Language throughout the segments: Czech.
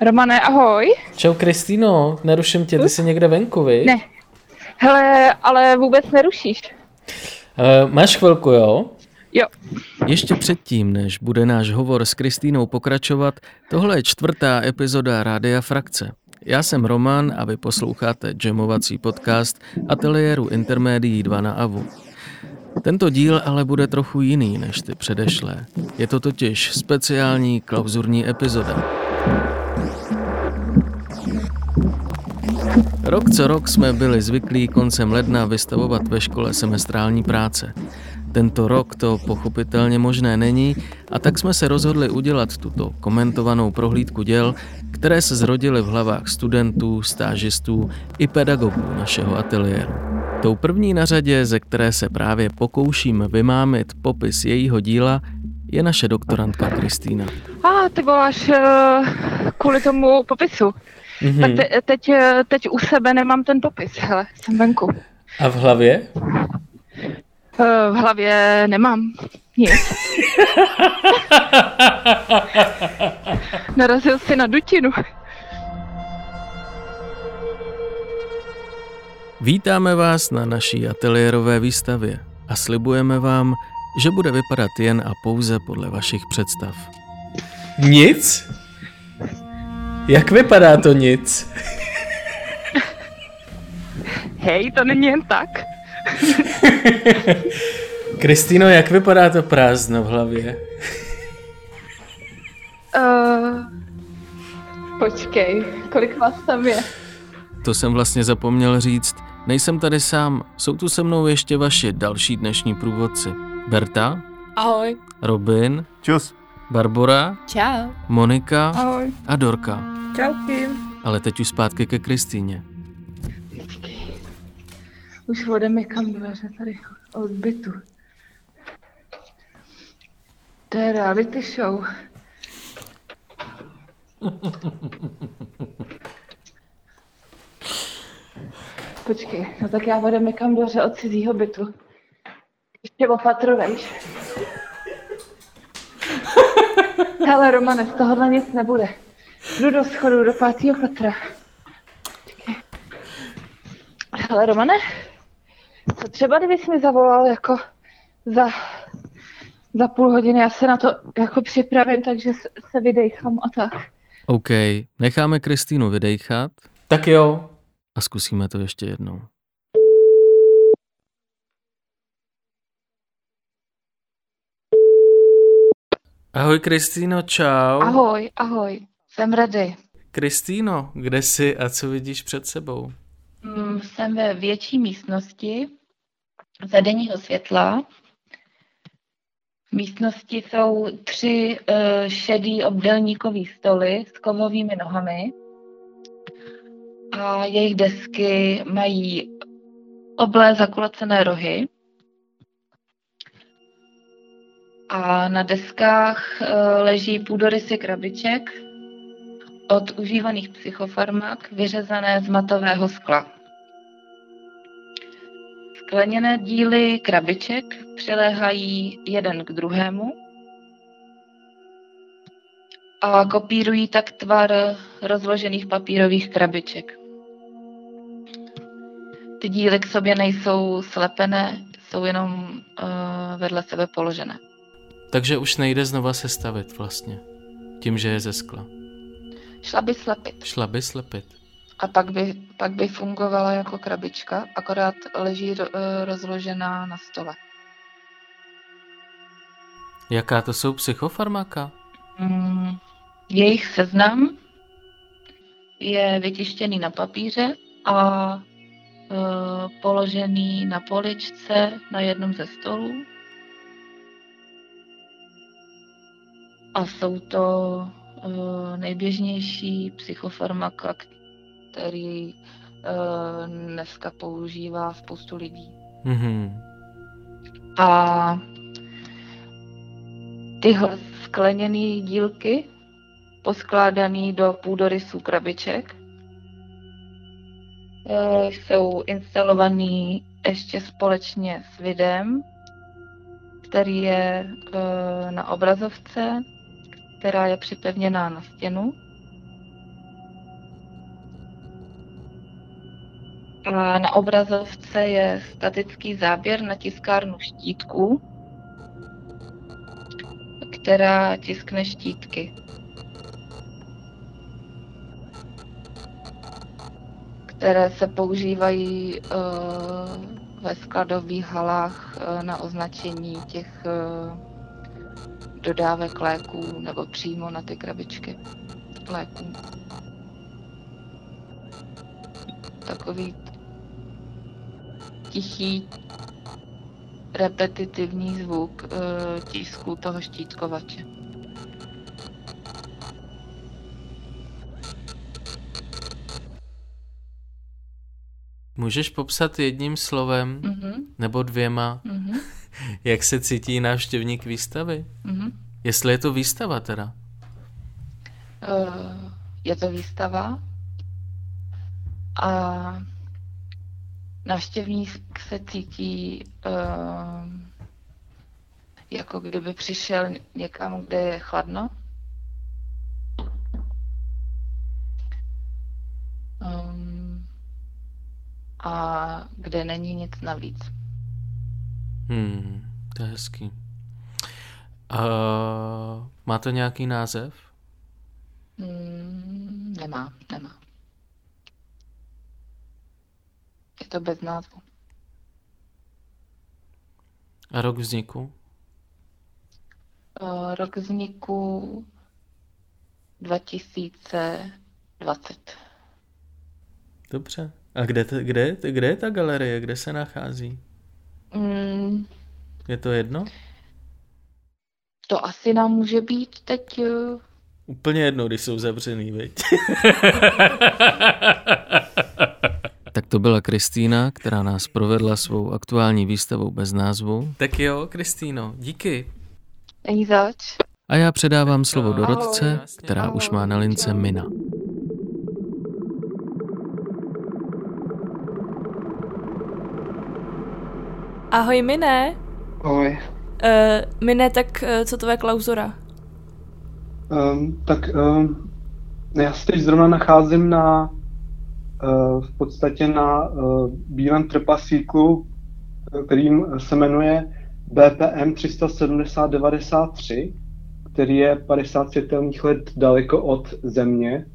Romane, ahoj. Čau Kristýno, neruším tě, ty jsi někde venku, vy? Ne. Hele, ale vůbec nerušíš. Uh, máš chvilku, jo? Jo. Ještě předtím, než bude náš hovor s Kristýnou pokračovat, tohle je čtvrtá epizoda Rádia Frakce. Já jsem Roman a vy posloucháte jamovací podcast Ateliéru Intermédií 2 na AVU. Tento díl ale bude trochu jiný než ty předešlé. Je to totiž speciální klauzurní epizoda. Rok co rok jsme byli zvyklí koncem ledna vystavovat ve škole semestrální práce. Tento rok to pochopitelně možné není a tak jsme se rozhodli udělat tuto komentovanou prohlídku děl, které se zrodily v hlavách studentů, stážistů i pedagogů našeho ateliéru. Tou první na řadě, ze které se právě pokouším vymámit popis jejího díla, je naše doktorantka Kristýna. A ty voláš uh, kvůli tomu popisu. Mm-hmm. Tak te, teď, eh, teď u sebe nemám ten popis, hele, jsem venku. A v hlavě? Uh, v hlavě nemám nic. Narazil si na dutinu. Vítáme vás na naší ateliérové výstavě a slibujeme vám, že bude vypadat jen a pouze podle vašich představ. Nic? Jak vypadá to nic? Hej, to není jen tak. Kristýno, jak vypadá to prázdno v hlavě? Uh, počkej, kolik vás tam je? To jsem vlastně zapomněl říct. Nejsem tady sám, jsou tu se mnou ještě vaši další dnešní průvodci. Berta. Ahoj. Robin. Čus. Barbora. Čau. Monika. Ahoj. A Dorka. Čauky. Ale teď už zpátky ke Kristýně. Už vodeme kam dveře tady od bytu. To je reality show. Počkej, no tak já vodem kam dveře od cizího bytu. Ještě opatrovejš. Hele, Romane, z tohohle nic nebude. Jdu do schodu, do pátého patra. Hele, Romane, co třeba kdybys mi zavolal jako za, za půl hodiny, já se na to jako připravím, takže se vydejchám a tak. OK, necháme Kristýnu vydejchat. Tak jo. A zkusíme to ještě jednou. Ahoj Kristýno, čau. Ahoj, ahoj, jsem ready. Kristýno, kde jsi a co vidíš před sebou? Mm, jsem ve větší místnosti za denního světla. V místnosti jsou tři uh, šedý obdelníkový stoly s kovovými nohami a jejich desky mají oblé zakulacené rohy. A na deskách uh, leží půdorysy krabiček od užívaných psychofarmak vyřezané z matového skla. Skleněné díly krabiček přiléhají jeden k druhému a kopírují tak tvar rozložených papírových krabiček. Ty díly k sobě nejsou slepené, jsou jenom uh, vedle sebe položené. Takže už nejde znova sestavit vlastně, tím, že je ze skla. Šla by slepit. Šla by slepit. A pak by, pak by fungovala jako krabička, akorát leží eh, rozložená na stole. Jaká to jsou psychofarmaka? Mm, jejich seznam je vytištěný na papíře a e, položený na poličce na jednom ze stolů. A jsou to e, nejběžnější psychofarmaka, který uh, dneska používá spoustu lidí. Mm-hmm. A tyhle skleněné dílky, poskládané do půdorysů krabiček, uh, jsou instalované ještě společně s videem, který je uh, na obrazovce, která je připevněná na stěnu. A na obrazovce je statický záběr na tiskárnu štítků, která tiskne štítky. které se používají uh, ve skladových halách uh, na označení těch uh, dodávek léků nebo přímo na ty krabičky léků. Takový tichý, repetitivní zvuk uh, tisku toho štítkovače. Můžeš popsat jedním slovem mm-hmm. nebo dvěma, mm-hmm. Jak se cítí návštěvník výstavy? Mm-hmm. Jestli je to výstava teda? Uh, je to výstava a návštěvník se cítí uh, jako kdyby přišel někam, kde je chladno. Um, a kde není nic navíc. Hmm, to je hezký. Uh, má to nějaký název? Hmm, nemá, nemá. Je to bez názvu. A rok vzniku? Uh, rok vzniku 2020. Dobře. A kde, kde, kde je ta galerie? Kde se nachází? Mm. Je to jedno? To asi nám může být teď... Uh... Úplně jedno, když jsou zavřený, viď? tak to byla Kristýna, která nás provedla svou aktuální výstavou bez názvu. Tak jo, Kristýno, díky. Není zač. A já předávám slovo Dorotce, která už má na lince Mina. Ahoj, Mine. Ahoj. Uh, Mine, tak uh, co tvoje klauzura? Um, tak um, já se teď zrovna nacházím na uh, v podstatě na uh, bílém trpaslíku, kterým se jmenuje BPM 37093, který je 50 světelných let daleko od Země.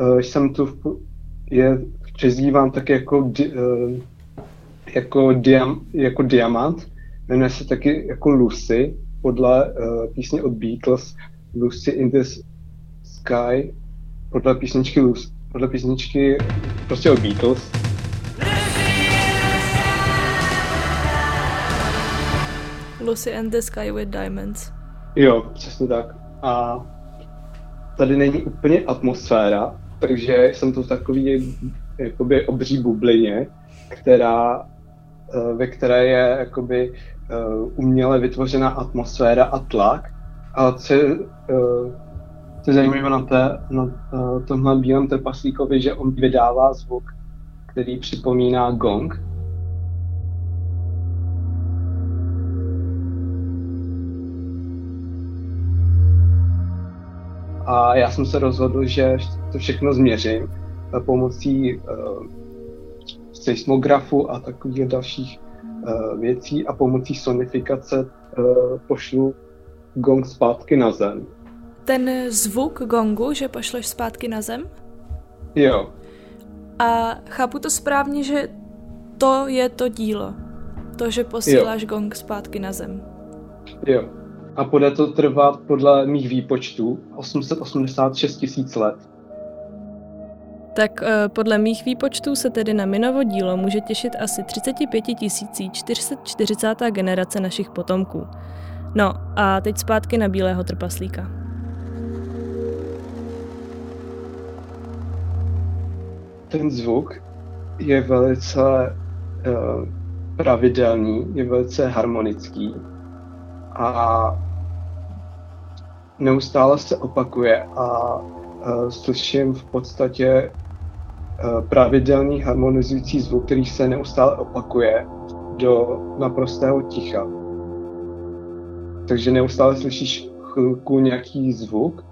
Uh, jsem tu v, je přezdívám tak jako uh, jako, diam, jako diamant, jmenuje se taky jako Lucy, podle uh, písně od Beatles, Lucy in the Sky, podle písničky Lucy, podle písničky prostě od Beatles. Lucy and the Sky with Diamonds. Jo, přesně tak. A tady není úplně atmosféra, takže jsem tu v takový jakoby obří bublině, která Eh, ve které je jakoby eh, uměle vytvořená atmosféra a tlak. A co je, eh, co je zajímavé na, té, na tomhle bílém trpaslíkovi, že on vydává zvuk, který připomíná gong. A já jsem se rozhodl, že to všechno změřím pomocí seismografu a takových dalších uh, věcí a pomocí sonifikace uh, pošlu gong zpátky na zem. Ten zvuk gongu, že pošleš zpátky na zem? Jo. A chápu to správně, že to je to dílo. To, že posíláš jo. gong zpátky na zem. Jo. A bude to trvat podle mých výpočtů 886 tisíc let. Tak uh, podle mých výpočtů se tedy na Minovo dílo může těšit asi 35 440. generace našich potomků. No a teď zpátky na bílého trpaslíka. Ten zvuk je velice uh, pravidelný, je velice harmonický a neustále se opakuje a uh, slyším v podstatě Eh, pravidelný harmonizující zvuk, který se neustále opakuje do naprostého ticha. Takže neustále slyšíš chvilku nějaký zvuk,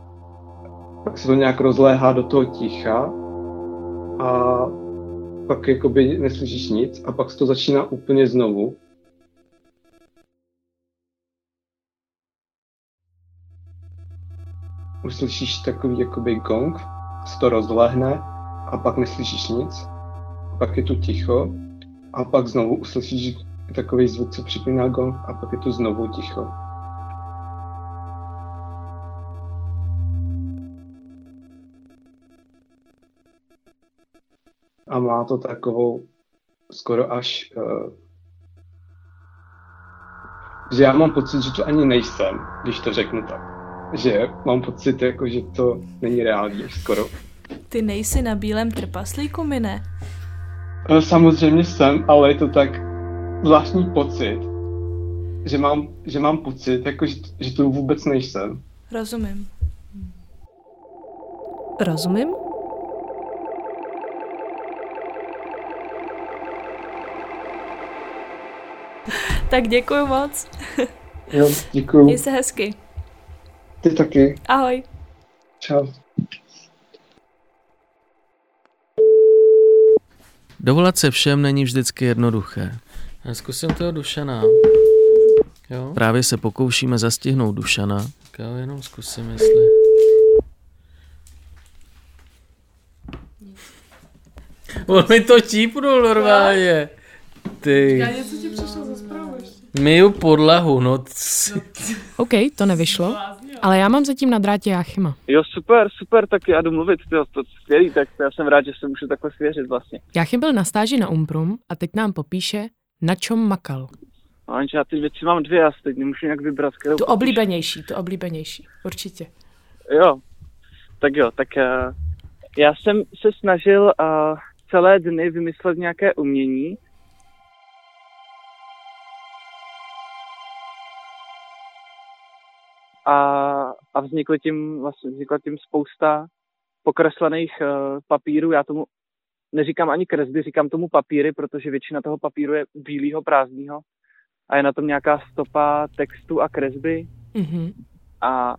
pak se to nějak rozléhá do toho ticha a pak jakoby neslyšíš nic a pak to začíná úplně znovu. Uslyšíš takový jakoby gong, se to rozlehne a pak neslyšíš nic. Pak je tu ticho a pak znovu uslyšíš takový zvuk, co připomíná gong a pak je tu znovu ticho. a má to takovou skoro až, uh, že já mám pocit, že to ani nejsem, když to řeknu tak. Že mám pocit, jako, že to není reálně skoro. Ty nejsi na bílém trpaslíku, mine? Uh, samozřejmě jsem, ale je to tak zvláštní pocit, že mám, že mám pocit, jako, že, že to vůbec nejsem. Rozumím. Rozumím? tak děkuji moc. Jo, děkuji. Měj se hezky. Ty taky. Ahoj. Čau. Dovolat se všem není vždycky jednoduché. Já zkusím toho Dušana. Jo? Právě se pokoušíme zastihnout Dušana. Tak jo, jenom zkusím, jestli... On mi to típnul normálně. Ty. Já něco ti přišlo za zprávu ještě. Miju podlahu, no. OK, to nevyšlo, ale já mám zatím na drátě Jáchyma. Jo, super, super, tak já jdu mluvit, to, to skvělý, tak já jsem rád, že se můžu takhle svěřit vlastně. Jáchym byl na stáži na Umprum a teď nám popíše, na čem makal. No, jenže já ty věci mám dvě, já si teď nemůžu nějak vybrat, kterou Tu popíšu. oblíbenější, tu oblíbenější, určitě. Jo, tak jo, tak uh, já jsem se snažil uh, celé dny vymyslet nějaké umění, a, a vzniklo tím, vlastně vznikla tím spousta pokreslených uh, papírů. Já tomu neříkám ani kresby, říkám tomu papíry, protože většina toho papíru je bílého, prázdného a je na tom nějaká stopa textu a kresby Mhm. a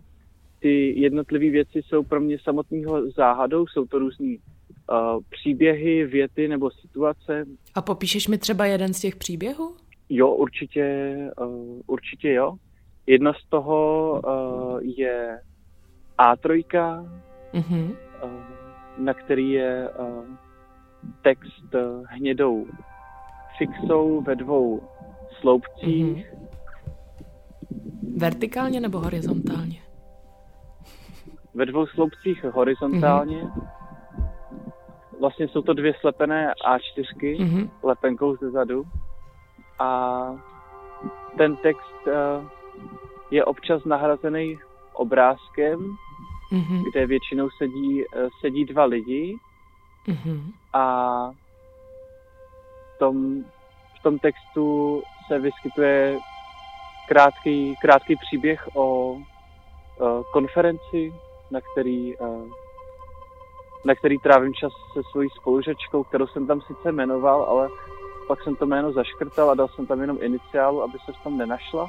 ty jednotlivé věci jsou pro mě samotného záhadou, jsou to různý uh, příběhy, věty nebo situace. A popíšeš mi třeba jeden z těch příběhů? Jo, určitě, uh, určitě jo. Jedno z toho uh, je A3, Mhm. uh, na který je uh, text uh, hnědou fixou ve dvou sloupcích. Mhm. Vertikálně nebo horizontálně? ve dvou sloupcích horizontálně. Vlastně jsou to dvě slepené A4 Mhm. lepenkou ze zadu. A ten text eh, je občas nahrazený obrázkem, Mhm. kde většinou sedí, eh, sedí dva lidi Mhm. a v tom, v tom textu se vyskytuje krátký, krátký příběh o eh, konferenci, na který, eh, na který trávím čas se svojí spolužačkou, kterou jsem tam sice jmenoval, ale pak jsem to jméno zaškrtal a dal jsem tam jenom iniciálu, aby se v tom nenašla.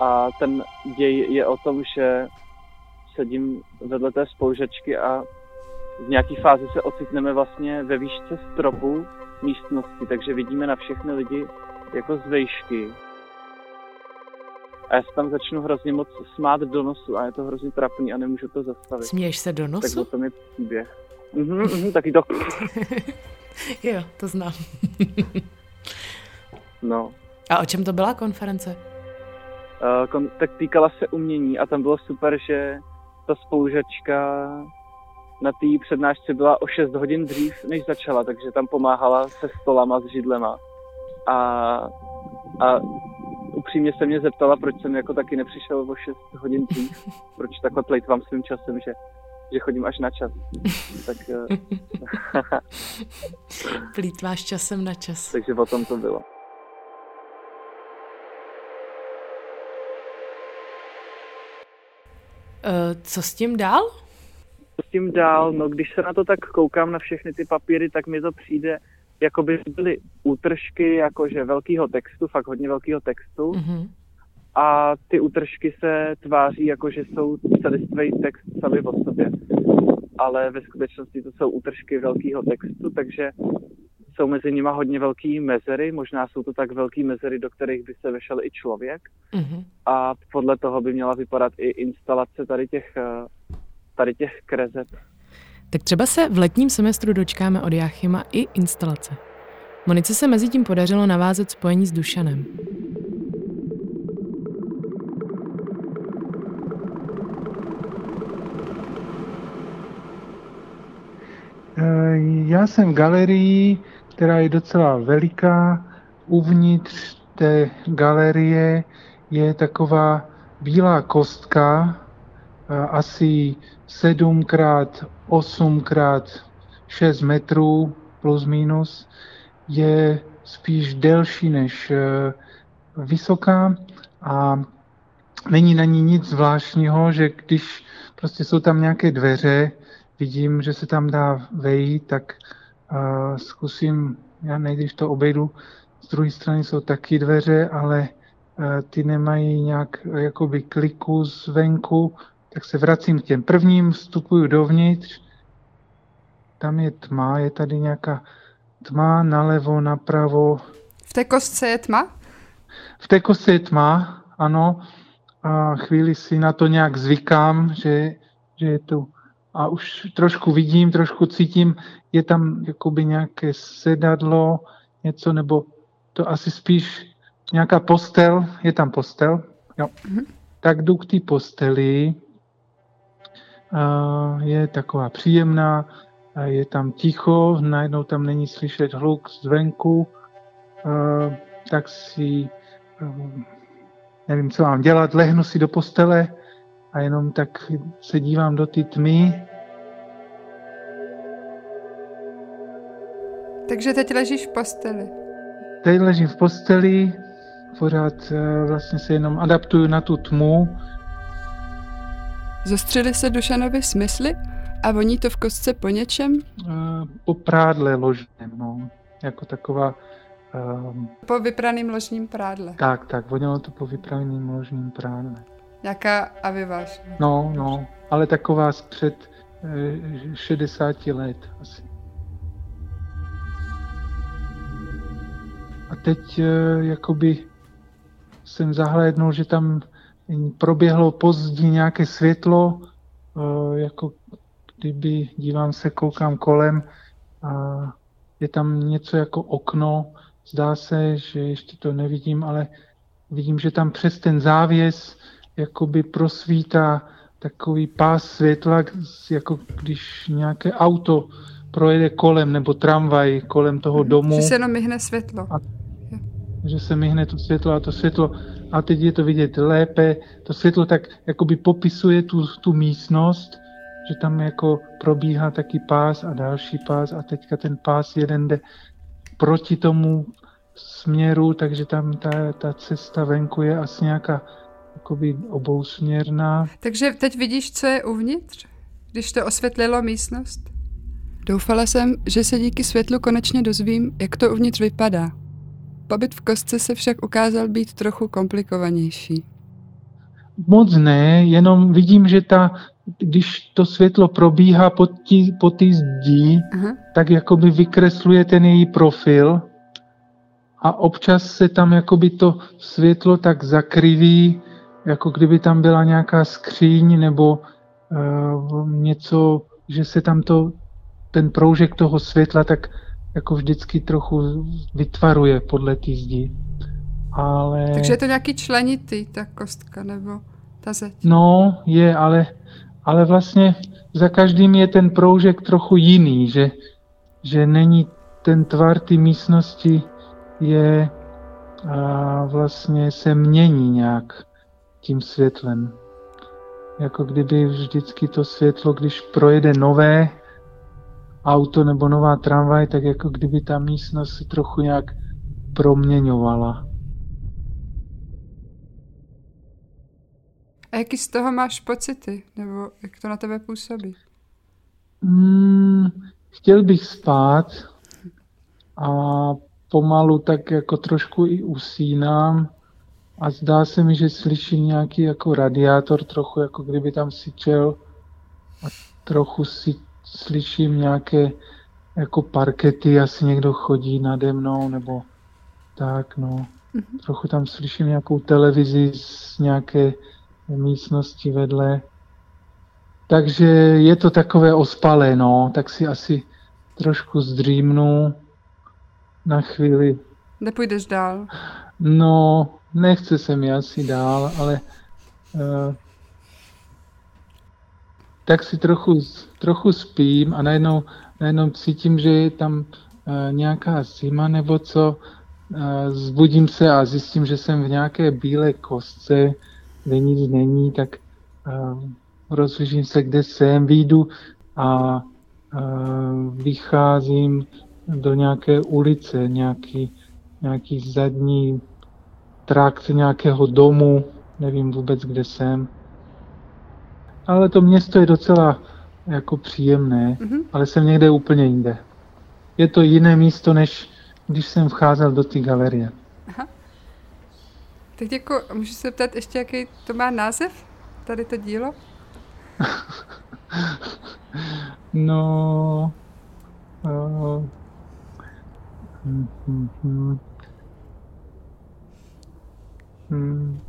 A ten děj je o tom, že sedím vedle té spolužačky a v nějaké fázi se ocitneme vlastně ve výšce stropu místnosti, takže vidíme na všechny lidi jako z vejšky. A já se tam začnu hrozně moc smát do nosu a je to hrozně trapný a nemůžu to zastavit. Směješ se do Tak nosu? o tom je příběh. Mhm, mhm, taky to. jo, to znám. No. A o čem to byla konference? Uh, tak týkala se umění a tam bylo super, že ta spolužačka na té přednášce byla o 6 hodin dřív, než začala, takže tam pomáhala se stolama, s židlema. A, a upřímně se mě zeptala, proč jsem jako taky nepřišel o 6 hodin dřív, proč takhle plejtvám svým časem, že, že chodím až na čas. Tak, eh, Plítváš časem na čas. takže o tom to bylo. Co s tím dál? s tím dál, no když se na to tak koukám na všechny ty papíry, tak mi to přijde, jako by byly útržky jakože velkého textu, fakt hodně velkého textu Mhm. a ty útržky se tváří jako, že jsou celistvý text sami o sobě. Ale ve skutečnosti to jsou útržky velkého textu, takže jsou mezi nimi hodně velké mezery, možná jsou to tak velké mezery, do kterých by se vešel i člověk. Mm-hmm. A podle toho by měla vypadat i instalace tady těch, eh, tady těch krezet. Tak třeba se v letním semestru dočkáme od Jachima i instalace. Monice se mezi tím podařilo navázat spojení s Dušanem. Eh, já jsem v galerii, která je docela veliká. Uvnitř té galerie je taková bílá kostka, asi 7 x 8 x 6 metrů plus minus. Je spíš delší než eh, vysoká a není na ní nic zvláštního, že když prostě jsou tam nějaké dveře, vidím, že se tam dá vejít, tak zkusím, já nejdřív to obejdu, z druhé strany jsou taky dveře, ale uh, ty nemají nějak jakoby kliku zvenku, tak se vracím k těm prvním, vstupuju dovnitř, tam je tma, je tady nějaká tma nalevo, napravo. V té kostce je tma? V té kostce je tma, ano. A chvíli si na to nějak zvykám, že, že je tu a už trošku vidím, trošku cítím, je tam jakoby nějaké sedadlo, něco, nebo to asi spíš nějaká postel, je tam postel, jo. Mm-hmm. Tak jdu k té posteli, je taková příjemná, je tam ticho, najednou tam není slyšet hluk zvenku, tak si nevím, co mám dělat, lehnu si do postele, a jenom tak se dívám do ty tmy. Takže teď ležíš v posteli. Teď ležím v posteli, pořád eh, vlastně se jenom adaptuju na tu tmu. Zostřili se Dušanovi smysly a voní to v kostce po něčem? Eh, po prádle ložném, no. Jako taková... Um, po vypraným ložním prádle. Tak, tak, vonilo to po vypraným ložním prádle. Nějaká aviváž. No, no, ale taková před e, 60 let asi. A teď e, jakoby jsem zahlédnul, že tam proběhlo pozdí nějaké světlo, e, jako kdyby dívám se, koukám kolem a je tam něco jako okno, zdá se, že ještě to nevidím, ale vidím, že tam přes ten závěs jakoby prosvítá takový pás světla, jako když nějaké auto projede kolem, nebo tramvaj kolem toho mhm. domu. Že se jenom myhne světlo. A, že se myhne to světlo a to světlo, a teď je to vidět lépe, to světlo tak jakoby popisuje tu, tu místnost, že tam jako probíhá taky pás a další pás a teďka ten pás jeden jde proti tomu směru, takže tam ta, ta cesta venku je asi nějaká jakoby obousměrná. Takže teď vidíš, co je uvnitř, když to osvětlilo místnost? Doufala jsem, že se díky světlu konečně dozvím, jak to uvnitř vypadá. Pobyt v kostce se však ukázal být trochu komplikovanější. Moc ne, jenom vidím, že ta, když to světlo probíhá po ty, po ty zdí, Aha. tak jakoby vykresluje ten její profil a občas se tam jakoby to světlo tak zakriví jako kdyby tam byla nějaká skříň nebo uh, něco, že se tam to, ten proužek toho světla tak jako vždycky trochu vytvaruje podle té zdi. Ale... Takže je to nějaký členitý, ta kostka, nebo ta zeď? No, je, ale, ale vlastně za každým je ten proužek trochu jiný, že, že není ten tvar té místnosti je a vlastně se mění nějak tím světlem. Jako kdyby vždycky to světlo, když projede nové auto nebo nová tramvaj, tak jako kdyby ta místnost se trochu nějak proměňovala. A jaký z toho máš pocity? Nebo jak to na tebe působí? Hmm, chtěl bych spát a pomalu tak jako trošku i usínám a zdá se mi, že slyším nějaký jako radiátor, trochu jako kdyby tam syčel a trochu si slyším nějaké jako parkety, asi někdo chodí nade mnou, nebo tak, no. Mm-hmm. Trochu tam slyším nějakou televizi z nějaké místnosti vedle. Takže je to takové ospalé, no, tak si asi trošku zdřímnu na chvíli. Nepůjdeš dál? No, nechce se mi asi dál, ale uh, tak si trochu, trochu spím a najednou, najednou cítím, že je tam uh, nějaká zima nebo co. Uh, zbudím se a zjistím, že jsem v nějaké bílé kostce, kde nic není, tak uh, rozhlížím se, kde jsem, výjdu a uh, vycházím do nějaké ulice, nějaký, nějaký zadní trakt nějakého domu, nevím vůbec, kde jsem. Ale to město je docela jako příjemné, mm-hmm. ale jsem někde úplně jinde. Je to jiné místo, než když jsem vcházel do té galerie. Aha. Tak jako, můžu se ptat ještě, jaký to má název, tady to dílo? no... Uh, hm, hm, hm. Hmm.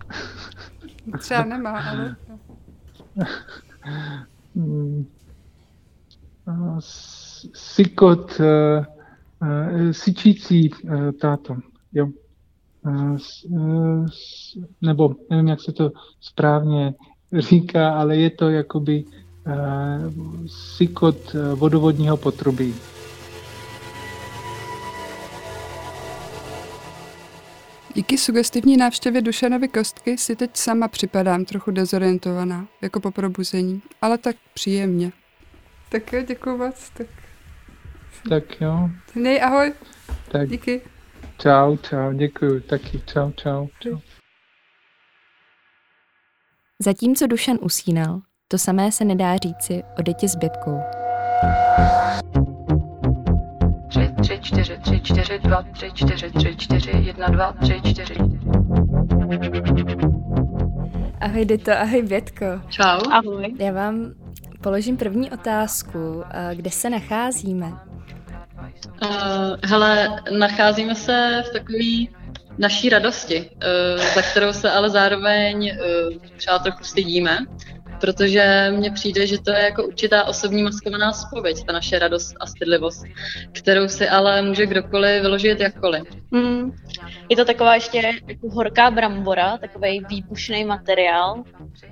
Třeba nemá, ale... Hmm. Sikot, uh, uh, syčící uh, táto, jo. Nebo nevím, jak se to správně říká, ale je to jakoby sikot vodovodního potrubí. Díky sugestivní návštěvě Dušanovy kostky si teď sama připadám trochu dezorientovaná, jako po probuzení, ale tak příjemně. Tak jo, děkuji moc. Tak, tak jo. Nej, ahoj. Tak. Díky. Čau, čau, děkuji, taky čau, čau. čau. Zatímco Dušan usínal, to samé se nedá říci o děti s Bětkou. 3, 4, 3, 4, 2, 3, 4, 3, 4, 1, 2, 3, 4. Ahoj Dito, ahoj Bětko. Čau. Ahoj. Já vám položím první otázku. Kde se nacházíme? Uh, hele, nacházíme se v takové naší radosti, uh, za kterou se ale zároveň uh, třeba trochu stydíme, protože mně přijde, že to je jako určitá osobní maskovaná spověď, ta naše radost a stydlivost, kterou si ale může kdokoliv vyložit jakkoliv. Mm. Je to taková ještě jako horká brambora, takový výbušný materiál,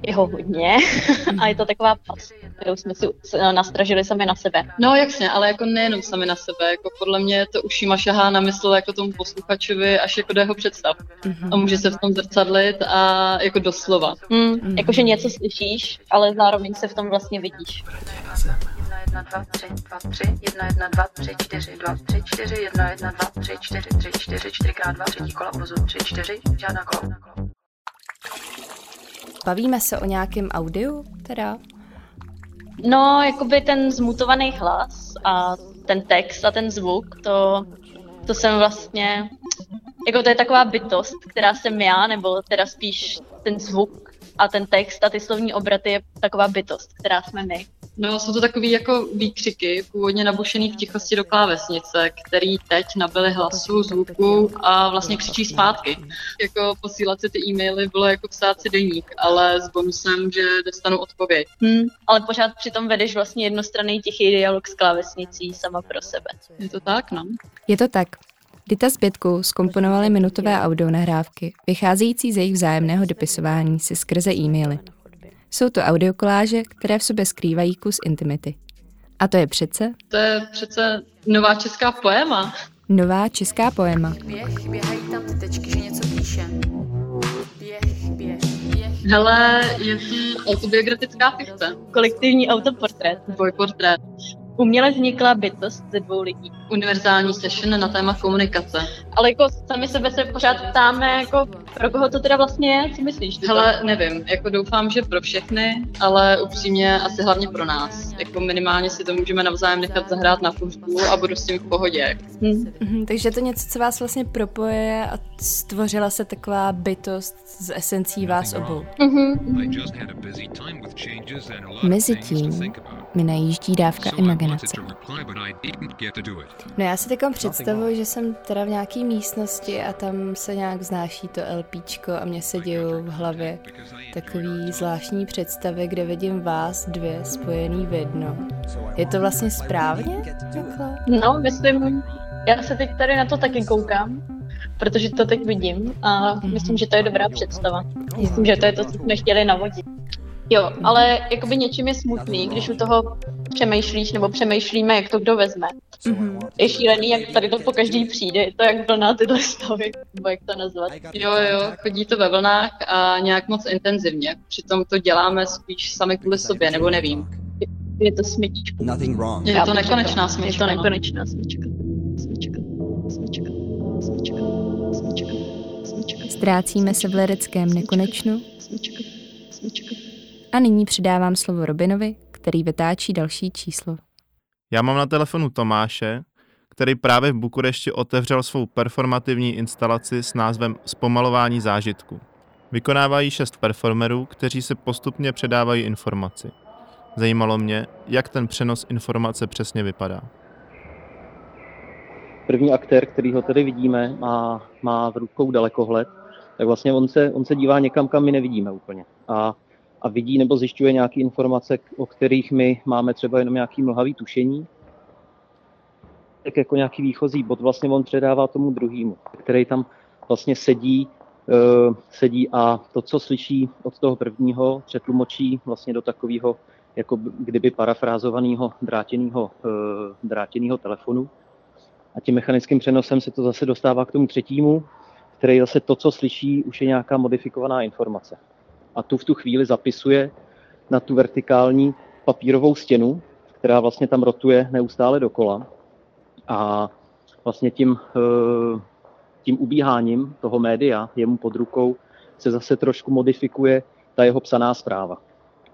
jeho hodně a je to taková pas, kterou jsme si nastražili sami na sebe. No jasně, ale jako nejenom sami na sebe, jako podle mě to ušima šahá na mysl jako tomu posluchačovi až jako do jeho představ. Mm-hmm. A může se v tom zrcadlit a jako doslova. Mm, mm-hmm. Jakože něco slyšíš ale zároveň se v tom vlastně vidíš. 1, 2, 3, 2, 3, 1, 1, 2, 3, 4, 2, 3, 4, 1, 1, 2, 3, 4, 3, 4, 4 x 2, třetí kola vozu, 3, 4, žádná kola. Bavíme se o nějakém audiu teda? No, jakoby ten zmutovaný hlas a ten text a ten zvuk, to, to jsem vlastně, jako to je taková bytost, která jsem já, nebo teda spíš ten zvuk, a ten text a ty slovní obraty je taková bytost, která jsme my. No, jsou to takové jako výkřiky, původně nabušený v tichosti do klávesnice, který teď nabili hlasu, zvuku a vlastně křičí zpátky. Jako posílat si ty e-maily bylo jako psát si deník, ale s bonusem, že dostanu odpověď. Hmm, ale pořád přitom vedeš vlastně jednostranný tichý dialog s klávesnicí sama pro sebe. Je to tak, no. Je to tak. Dita s Bětkou skomponovali minutové audio nahrávky, vycházející z jejich vzájemného dopisování si skrze e-maily. Jsou to audiokoláže, které v sobě skrývají kus intimity. A to je přece? To je přece nová česká poema. Nová česká poema. Běh, běhají tam ty tečky, že něco píše. Běh, běh, běh. Hele, je to autobiografická fikce. Kolektivní autoportrét. Dvojportrét. Uměle vznikla bytost ze dvou lidí. Univerzální session na téma komunikace. Ale jako sami sebe se pořád ptáme, jako pro koho to teda vlastně je, co myslíš? Hele, nevím, jako doufám, že pro všechny, ale upřímně asi hlavně pro nás. Jako minimálně si to můžeme navzájem nechat zahrát na pušku a budu s tím v pohodě. Hmm. Mm-hmm, takže to něco, co vás vlastně propoje a stvořila se taková bytost z esencí vás obou. Mm-hmm. Mezitím mi najíždí dávka imaginace. No já si takovou představuji, že jsem teda v nějaké místnosti a tam se nějak vznáší to LPčko a mě se dějou v hlavě takový zvláštní představy, kde vidím vás dvě spojený v jedno. Je to vlastně správně? Takhle? No, myslím, já se teď tady na to taky koukám, protože to teď vidím a myslím, že to je dobrá představa. Myslím, že to je to, co jsme chtěli navodit. Jo, ale jakoby něčím je smutný, když u toho přemýšlíš nebo přemýšlíme, jak to kdo vezme. Mm-hmm. Je šílený, jak tady to po každý přijde, je to jak vlna tyhle stavy, nebo jak to nazvat. Jo, jo, chodí to ve vlnách a nějak moc intenzivně. Přitom to děláme spíš sami kvůli sobě, nebo nevím. Je to smyčka. Je to nekonečná smyčka. Je to nekonečná smyčka. Smyčka. Smyčka. Smyčka. Smyčka. Smyčka. Ztrácíme se v lereckém nekonečnu. Smyčka. Smyčka. A nyní přidávám slovo Robinovi, který vytáčí další číslo. Já mám na telefonu Tomáše, který právě v Bukurešti otevřel svou performativní instalaci s názvem Zpomalování zážitku. Vykonávají šest performerů, kteří se postupně předávají informaci. Zajímalo mě, jak ten přenos informace přesně vypadá. První aktér, který ho tady vidíme, má, má v rukou dalekohled, tak vlastně on se, on se dívá někam, kam my nevidíme úplně. A a vidí nebo zjišťuje nějaké informace, o kterých my máme třeba jenom nějaký mlhavý tušení, tak jako nějaký výchozí bod vlastně on předává tomu druhému, který tam vlastně sedí, uh, sedí a to, co slyší od toho prvního, přetlumočí vlastně do takového jako kdyby parafrázovaného drátěného, uh, drátěného telefonu. A tím mechanickým přenosem se to zase dostává k tomu třetímu, který zase to, co slyší, už je nějaká modifikovaná informace a tu v tu chvíli zapisuje na tu vertikální papírovou stěnu, která vlastně tam rotuje neustále dokola. A vlastně tím, eh, tím ubíháním toho média jemu pod rukou se zase trošku modifikuje ta jeho psaná zpráva.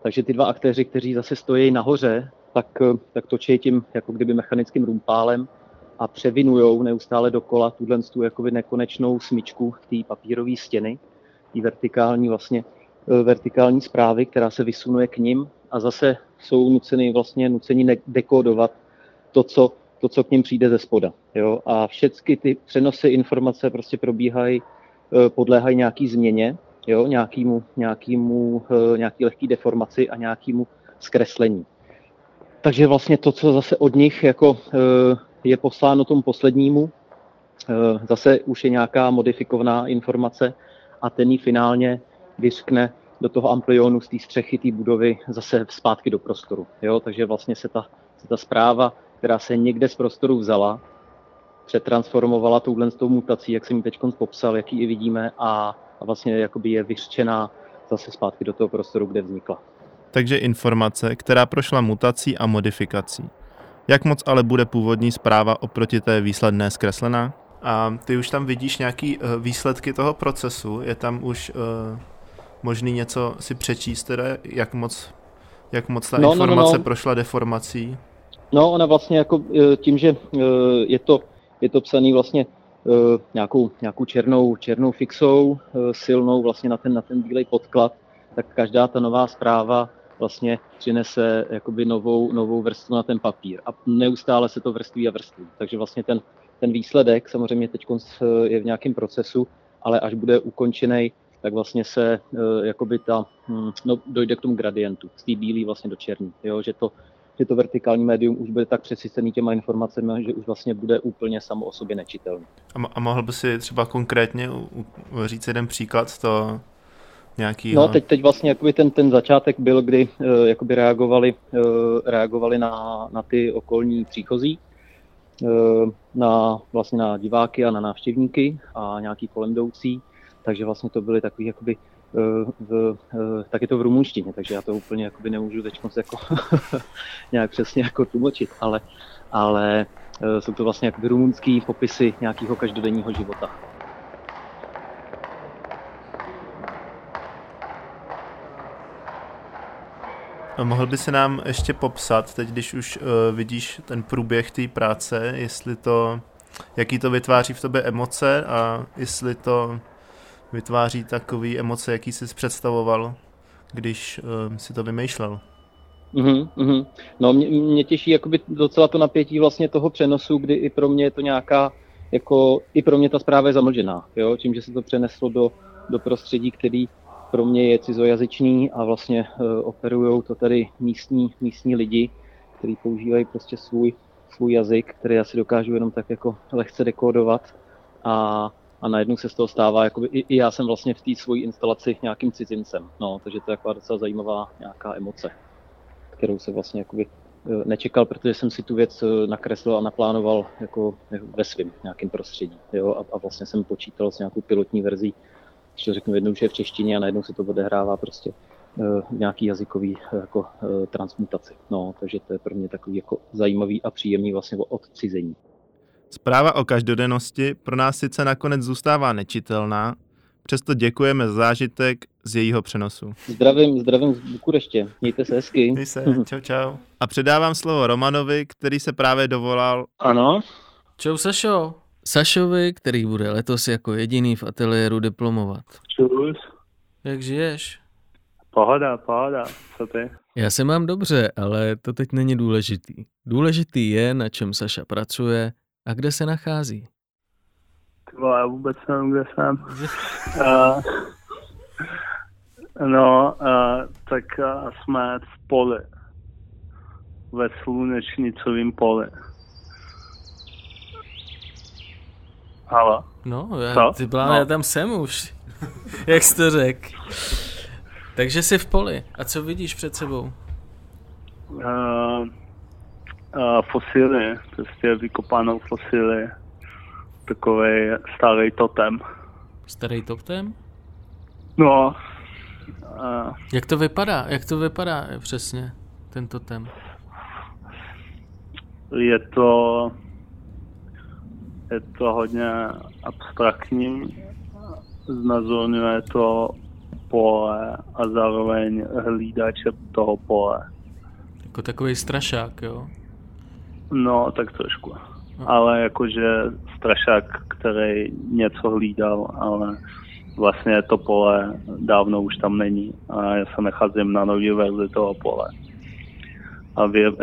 Takže ty dva aktéři, kteří zase stojí nahoře, tak, eh, tak točí tím jako kdyby mechanickým rumpálem a převinujou neustále dokola tuhle tu jakoby nekonečnou smyčku té papírové stěny, té vertikální vlastně vertikální zprávy, která se vysunuje k ním a zase jsou nuceni vlastně nuceni dekodovat to, co, to, co k ním přijde ze spoda. Jo? A všechny ty přenosy informace prostě probíhají, e, podléhají nějaký změně, jo? Nějakýmu, nějakýmu, e, nějaký lehký deformaci a nějakému zkreslení. Takže vlastně to, co zase od nich jako je posláno tomu poslednímu, zase už je nějaká modifikovaná informace a ten ji finálně vyskne do toho amplionu z té střechy té budovy zase zpátky do prostoru. Jo? Takže vlastně se ta, se ta zpráva, která se někde z prostoru vzala, přetransformovala touhle s tou mutací, jak jsem ji teď popsal, jaký i vidíme, a, a vlastně jakoby je vyřčená zase zpátky do toho prostoru, kde vznikla. Takže informace, která prošla mutací a modifikací. Jak moc ale bude původní zpráva oproti té výsledné zkreslená? A ty už tam vidíš nějaký uh, výsledky toho procesu? Je tam už uh, možný něco si přečíst, teda, jak moc, jak moc ta no, informace no, no, no. prošla deformací? No, ona vlastně jako e, tím, že e, je to, je to psaný vlastně e, nějakou, nějakou černou, černou fixou, silnou vlastně na ten, na ten bílej podklad, tak každá ta nová zpráva vlastně přinese jakoby novou, novou vrstvu na ten papír. A neustále se to vrství a vrství. Takže vlastně ten, ten výsledek samozřejmě teď je v nějakém procesu, ale až bude ukončený tak vlastně se uh, jakoby ta, hm, no, dojde k tomu gradientu, z té bílé vlastně do černý, jo, že to, že to vertikální médium už bude tak přesycený těma informacemi, že už vlastně bude úplně samo o sobě nečitelný. A, a mohl by si třeba konkrétně říct jeden příklad to nějaký? No teď, teď vlastně jakoby ten, ten začátek byl, kdy uh, jakoby reagovali, uh, reagovali na, na ty okolní příchozí, na, vlastně na diváky a na návštěvníky a nějaký kolem jdoucí takže vlastně to byly takový jakoby eh, v, eh, tak je to v rumunštině, takže já to úplně jakoby nemůžu teď jako nějak přesně jako tlumočit, ale, ale eh, jsou to vlastně jakoby rumunský popisy nějakého každodenního života. Mohl by se nám ještě popsat, teď když už vidíš ten průběh té práce, jestli to, jaký to vytváří v tobě emoce a jestli to vytváří takové emoce, jaký jsi představoval, když uh, si to vymýšlel? Mm-hmm. No mě, mě těší jakoby docela to napětí vlastně toho přenosu, kdy i pro mě je to nějaká, jako i pro mě ta zpráva je zamlžená, jo? tím, že se to přeneslo do, do prostředí, který pro mě je cizojazyčný a vlastně uh, operují to tady místní, místní lidi, kteří používají prostě svůj, svůj jazyk, který já si dokážu jenom tak jako lehce dekodovat a, a najednou se z toho stává, jakoby, i, i já jsem vlastně v té svojí instalaci nějakým cizincem, no, takže to je taková docela zajímavá nějaká emoce, kterou se vlastně jakoby eh, nečekal, protože jsem si tu věc eh, nakreslil a naplánoval jako ve svém nějakém prostředí. Jo? A, a, vlastně jsem počítal s nějakou pilotní verzí, to řeknu jednou, že je v češtině a najednou se to odehrává prostě uh, nějaký jazykový jako transmutaci. No, takže to je pro mě takový jako zajímavý a příjemný vlastně odcizení. Zpráva o každodennosti pro nás sice nakonec zůstává nečitelná, přesto děkujeme za zážitek z jejího přenosu. Zdravím, zdravím z Bukureště. Mějte se hezky. Měj se, čau, čau. A předávám slovo Romanovi, který se právě dovolal. Ano. Čau Sašo. Sašovi, který bude letos jako jediný v ateliéru diplomovat. Čus. Jak žiješ? Pohoda, pohoda. Co ty? Já se mám dobře, ale to teď není důležitý. Důležitý je, na čem Saša pracuje a kde se nachází. Ty vole, já vůbec nevím, kde jsem. uh, no, uh, tak uh, jsme v poli. Ve slunečnicovém poli. Halo? No, já, Co? ty byla, no. já tam jsem už. Jak jsi to řekl. Takže jsi v poli. A co vidíš před sebou? Uh, uh, fosily, prostě vykopanou fosily. Takový starý totem. Starý totem? No. Uh, Jak to vypadá? Jak to vypadá přesně, ten totem? je to je to hodně abstraktní, znazorňuje to pole a zároveň hlídače toho pole. Jako takový strašák, jo? No, tak trošku. Ale jakože strašák, který něco hlídal, ale vlastně to pole dávno už tam není a já se nacházím na nový verzi toho pole. A vě, uh,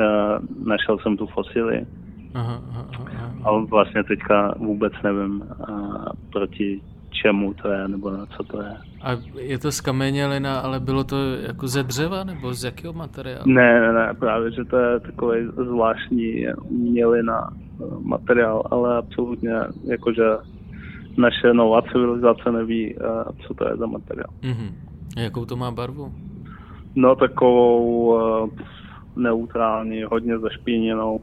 našel jsem tu fosily. Aha, aha, aha. Ale vlastně teďka vůbec nevím uh, proti čemu to je, nebo na co to je. A je to skamenělina, ale bylo to jako ze dřeva, nebo z jakého materiálu? Ne, ne, ne, právě, že to je takový zvláštní umělina materiál, ale absolutně jakože naše nová civilizace neví, co to je za materiál. Mhm. A jakou to má barvu? No takovou uh, neutrální, hodně zašpiněnou.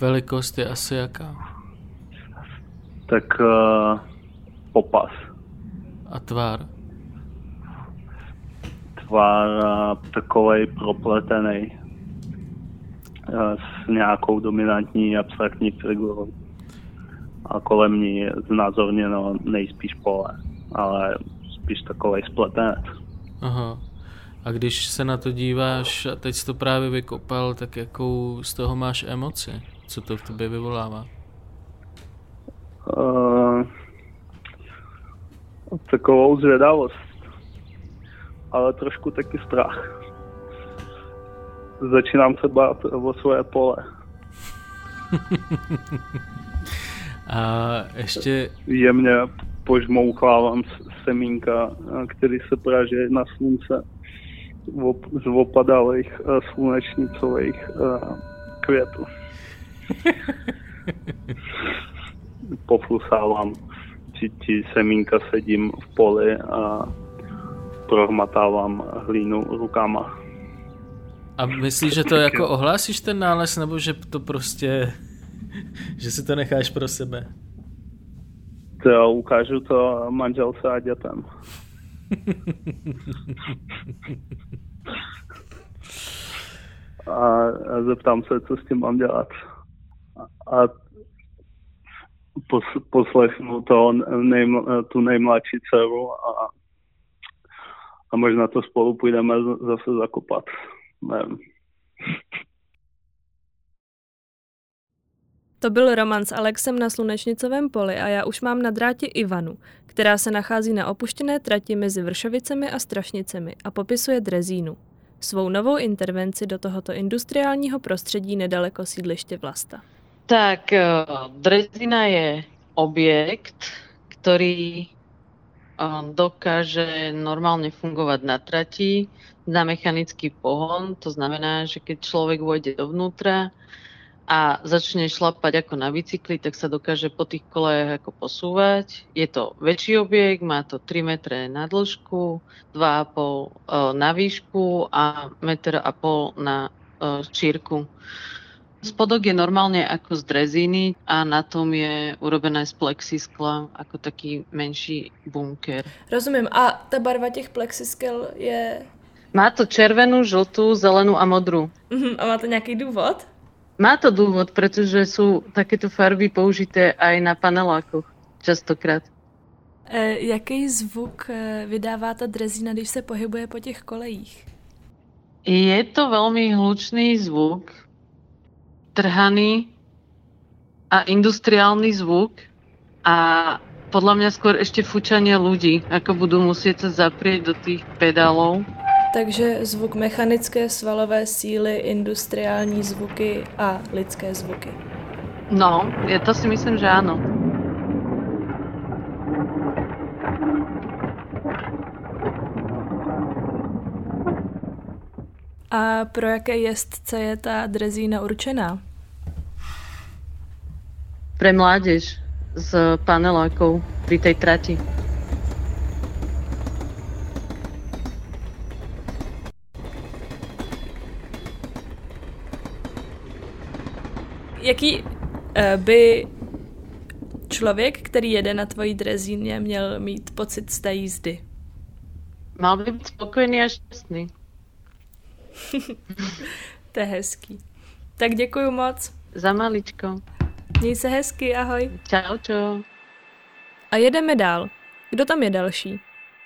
Velikost je asi jaká? Tak uh, popas. A tvar? Tvar uh, takovej propletený s nějakou dominantní abstraktní figurou. A kolem ní je znázorněno nejspíš pole, ale spíš takový spletenec. Aha. A když se na to díváš a teď jsi to právě vykopal, tak jakou z toho máš emoci? Co to v tobě vyvolává? Uh, takovou zvědavost, ale trošku taky strach. Začínám se bát o svoje pole. A ještě... Jemně požmouchávám semínka, který se praží na slunce z opadalých slunečnicových květů. Poflusávám ti, ti semínka, sedím v poli a prohmatávám hlínu rukama. A myslíš, že to jako ohlásíš ten nález, nebo že to prostě, že si to necháš pro sebe? To ukážu to manželce a dětem. a, zeptám se, co s tím mám dělat. A pos, poslechnu to nejml, tu nejmladší dceru a, a možná to spolu půjdeme zase zakopat. Nevím. To byl roman s Alexem na Slunečnicovém poli a já už mám na drátě Ivanu, která se nachází na opuštěné trati mezi Vršovicemi a Strašnicemi a popisuje drezínu. svou novou intervenci do tohoto industriálního prostředí nedaleko sídliště Vlasta. Tak eh, drezina je objekt, ktorý eh, dokáže normálne fungovať na trati na mechanický pohon. To znamená, že keď človek vojde dovnútra a začne šlapať ako na bicykli, tak sa dokáže po tých kolejach ako posúvať. Je to väčší objekt, má to 3 metre na dĺžku, 2,5 eh, na výšku a 1,5 m na šírku. Spodok je normálne ako z drezíny a na tom je urobené z plexiskla ako taký menší bunker. Rozumím. A ta barva těch plexiskel je... Má to červenú, žltú, zelenú a modrú. Uh-huh. A má to nějaký důvod? Má to důvod, protože jsou takéto farby použité aj na panelákoch častokrát. E, jaký zvuk e, vydává ta drezína, když se pohybuje po těch kolejích? Je to velmi hlučný zvuk, trhaný a industriálny zvuk a podľa mňa skôr ešte fučanie ľudí, ako budú musieť sa zaprieť do tých pedálov. Takže zvuk mechanické svalové síly, industriální zvuky a lidské zvuky. No, je to si myslím, že áno. A pro jaké jezdce je ta drezína určená? Pre mládež s panelákov pri tej trati. Jaký uh, by člověk, který jede na tvojí drezíně, měl mít pocit z té jízdy? Mal by být spokojený a šťastný. to je hezký. Tak děkuji moc. Za maličko. Měj se hezky, ahoj. Čau, čau. A jedeme dál. Kdo tam je další?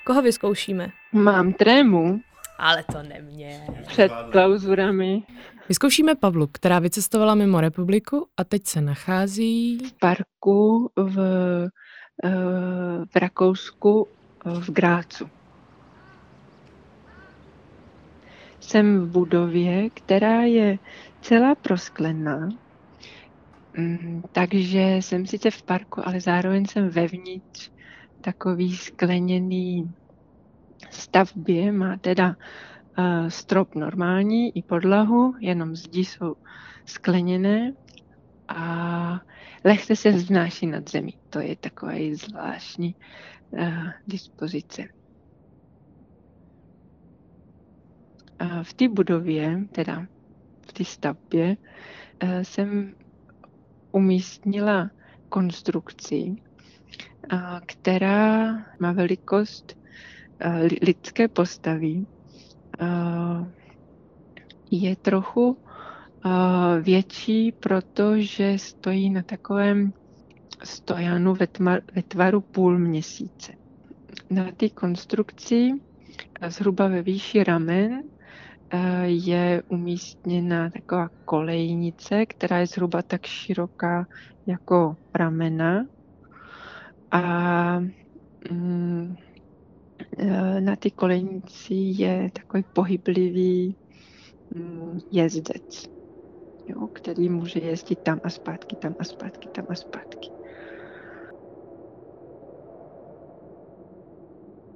Koho vyzkoušíme? Mám trému. Ale to nemě. Před klauzurami. Vyzkoušíme Pavlu, která vycestovala mimo republiku a teď se nachází... V parku v, eh, v Rakousku v Grácu. Jsem v budově, která je celá prosklená, takže jsem sice v parku, ale zároveň jsem vevnitř takový skleněný stavbě. Má teda uh, strop normální i podlahu, jenom zdi jsou skleněné a lehce se vznáší nad zemí. To je taková zvláštní uh, dispozice. v té budově, teda v té stavbě, eh, jsem umístnila konstrukci, která má velikost lidské postavy. Je trochu větší, protože stojí na takovém stojanu ve, tvaru půl měsíce. Na té konstrukci zhruba ve výši ramen je umístěna taková kolejnice, která je zhruba tak široká jako ramena. A mm, eh, na té kolejnici je takový pohyblivý mm, jezdec, jo, který může jezdit tam a zpátky, tam a zpátky, tam a zpátky.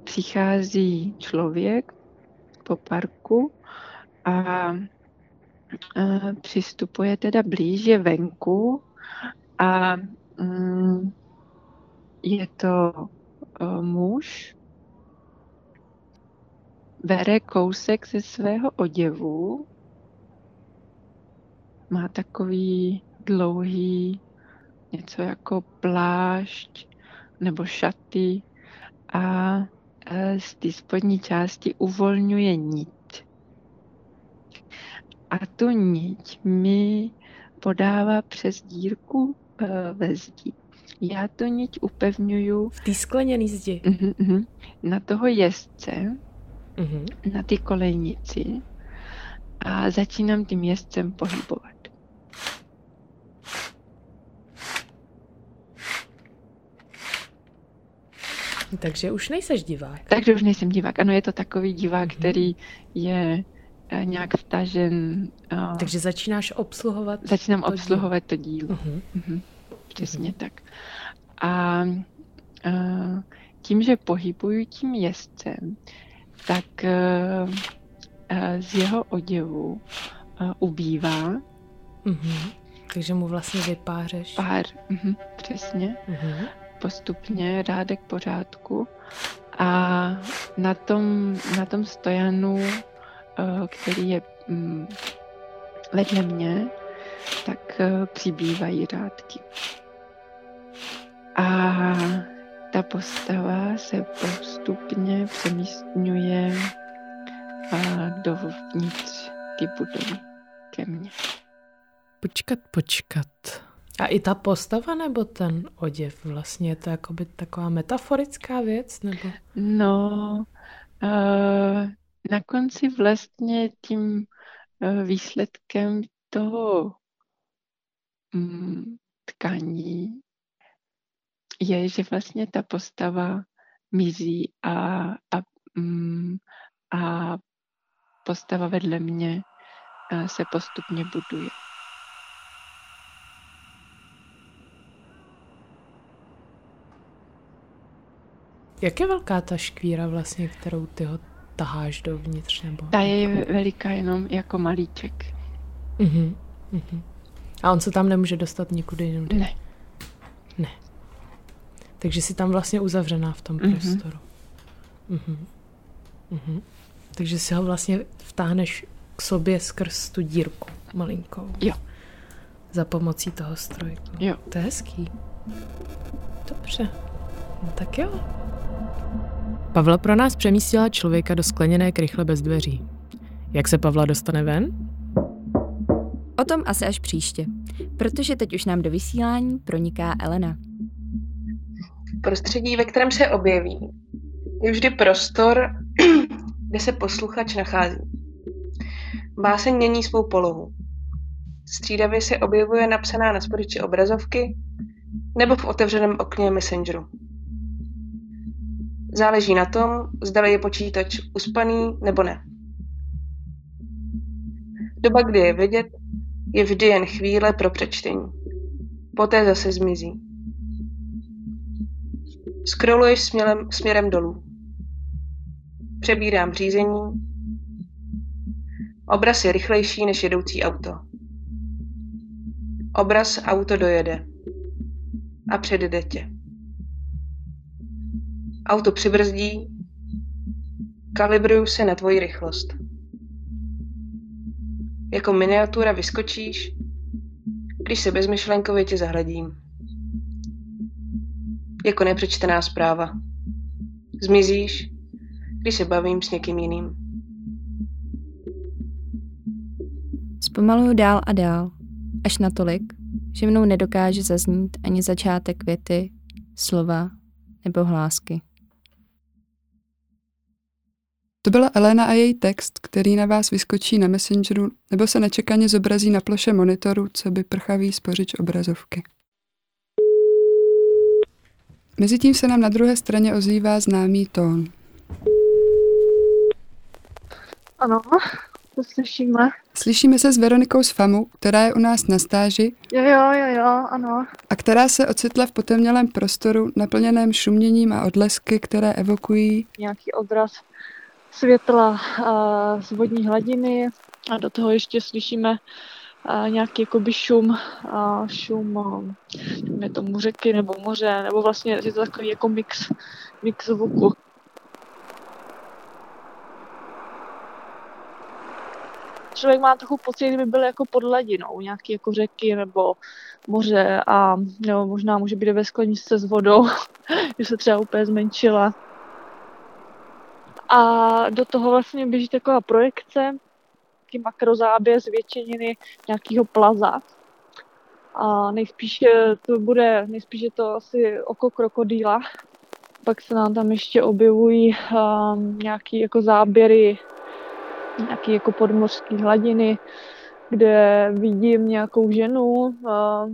Přichází člověk po parku a, a přistupuje teda blíže venku a mm, je to uh, muž, bere kousek ze svého oděvu, má takový dlouhý něco jako plášť nebo šaty a z té spodní části uvolňuje nit a tu niť mi podává přes dírku uh, ve zdi. Já tu niť upevňuju... V té skleněné zdi? Uh-huh, uh-huh, na toho jezdce, uh-huh. na té kolejnici a začínám tím jezdcem pohybovat. Takže už nejseš divák. Takže už nejsem divák. Ano, je to takový divák, který je nějak vtažen. Uh, Takže začínáš obsluhovat? Začínám to obsluhovat díl. to dílo. Uh-huh. Uh-huh. Přesně uh-huh. tak. A uh, tím, že pohybuju tím jezdcem, tak uh, uh, z jeho oděvu uh, ubývá. Uh-huh. Takže mu vlastně vypářeš. Pár, uh-huh, přesně. Uh-huh. Postupně, rádek pořádku. A na tom, na tom stojanu, který je um, vedle mě, tak uh, přibývají rádky. A ta postava se postupně přemístňuje dovnitř ty budovy ke mně. Počkat, počkat. A i ta postava nebo ten oděv vlastně, je to jakoby taková metaforická věc? Nebo? No, uh, na konci vlastně tím uh, výsledkem toho um, tkaní je, že vlastně ta postava mizí a, a, um, a postava vedle mě uh, se postupně buduje. Jak je velká ta škvíra vlastně, kterou ty ho taháš dovnitř? Nebo... Ta je veliká jenom jako malíček. Uh-huh, uh-huh. A on se tam nemůže dostat nikudy jinudy? Ne. Ne. Takže jsi tam vlastně uzavřená v tom uh-huh. prostoru. Uh-huh. Uh-huh. Takže si ho vlastně vtáhneš k sobě skrz tu dírku malinkou. Jo. Za pomocí toho strojku. Jo. To je hezký. Dobře. No tak jo. Pavla pro nás přemístila člověka do skleněné krychle bez dveří. Jak se Pavla dostane ven? O tom asi až příště, protože teď už nám do vysílání proniká Elena. Prostředí, ve kterém se objeví, je vždy prostor, kde se posluchač nachází. Báseň mění svou polohu. Střídavě se objevuje napsaná na sporyči obrazovky nebo v otevřeném okně Messengeru. Záleží na tom, zda je počítač uspaný nebo ne. Doba, kdy je vidět, je vždy jen chvíle pro přečtení. Poté zase zmizí. Scrolluješ směrem, směrem dolů. Přebírám řízení. Obraz je rychlejší než jedoucí auto. Obraz auto dojede. A předjede tě. Auto přibrzdí, kalibruju se na tvoji rychlost. Jako miniatura vyskočíš, když se bezmyšlenkově tě zahledím. Jako nepřečtená zpráva. Zmizíš, když se bavím s někým jiným. Zpomaluju dál a dál, až natolik, že mnou nedokáže zaznít ani začátek věty, slova nebo hlásky. To byla Elena a její text, který na vás vyskočí na Messengeru nebo se nečekaně zobrazí na ploše monitoru, co by prchavý spořič obrazovky. Mezitím se nám na druhé straně ozývá známý tón. Ano, to slyšíme. Slyšíme se s Veronikou z FAMu, která je u nás na stáži. Jo, jo, jo, jo, ano. A která se ocitla v potemnělém prostoru, naplněném šuměním a odlesky, které evokují... Nějaký odraz světla z vodní hladiny a do toho ještě slyšíme nějaký jakoby šum, šum, je tomu řeky nebo moře, nebo vlastně je to takový jako mix, mix zvuku. člověk má trochu pocit, kdyby byl jako pod hladinou, nějaký jako řeky nebo moře a nebo možná může být ve skleničce s vodou, že se třeba úplně zmenšila a do toho vlastně běží taková projekce, taký makrozáběr zvětšeniny nějakého plaza. A nejspíš to bude, nejspíš je to asi oko krokodýla. Pak se nám tam ještě objevují um, nějaký jako záběry, nějaký jako podmořský hladiny, kde vidím nějakou ženu, uh,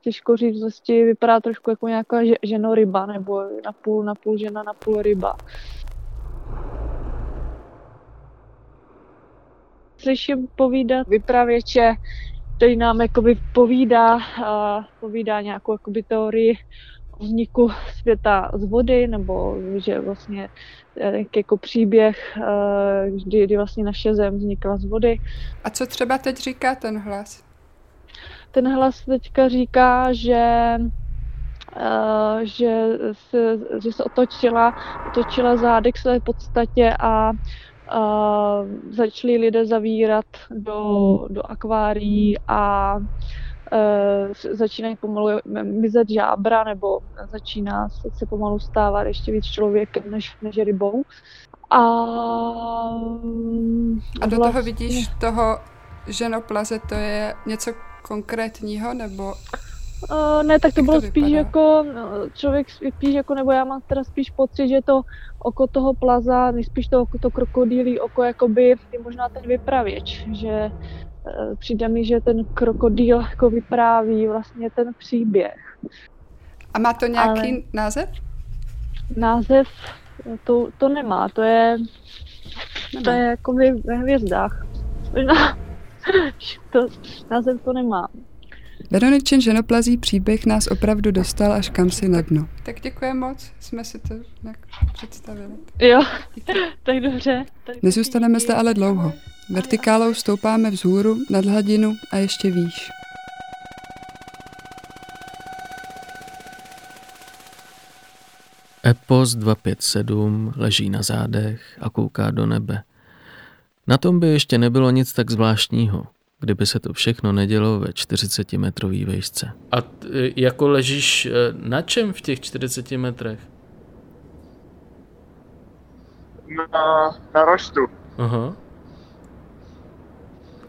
těžko říct, vlastně vypadá trošku jako nějaká ženoryba, nebo napůl, napůl žena, napůl ryba. Slyším povídat vypravěče, který nám jakoby povídá, uh, povídá nějakou jakoby teorii vzniku světa z vody, nebo že vlastně eh, jako příběh, eh, kdy, kdy vlastně naše zem vznikla z vody. A co třeba teď říká ten hlas? Ten hlas teďka říká, že Uh, že, se, že se otočila, otočila zádek své podstatě a uh, začali lidé zavírat do, do akvárií a uh, začínají pomalu mizet žábra nebo začíná se, se pomalu stávat ještě víc člověkem než, než rybou. A, a do vlastně... toho vidíš toho ženoplaze, to je něco konkrétního nebo Uh, ne, tak to Jak bylo to spíš jako, no, člověk spíš jako, nebo já mám teda spíš pocit, že to oko toho plaza, nejspíš to oko, to krokodýlí oko, jakoby je možná ten vypravěč, že uh, přijde mi, že ten krokodýl jako vypráví vlastně ten příběh. A má to nějaký Ale název? Název to, to nemá, to je, nemá. to je jako ve hvězdách. to, název to nemá. Veroničin ženoplazí příběh nás opravdu dostal až kam si na dno. Tak děkuji moc, jsme si to nějak představili. Jo, tak dobře. Tak Nezůstaneme zde ale dlouho. Vertikálou stoupáme vzhůru, nad hladinu a ještě výš. Epos 257 leží na zádech a kouká do nebe. Na tom by ještě nebylo nic tak zvláštního kdyby se to všechno nedělo ve 40 metrový vejšce. A t, jako ležíš eh, na čem v těch 40 metrech? Na, na roštu. Aha.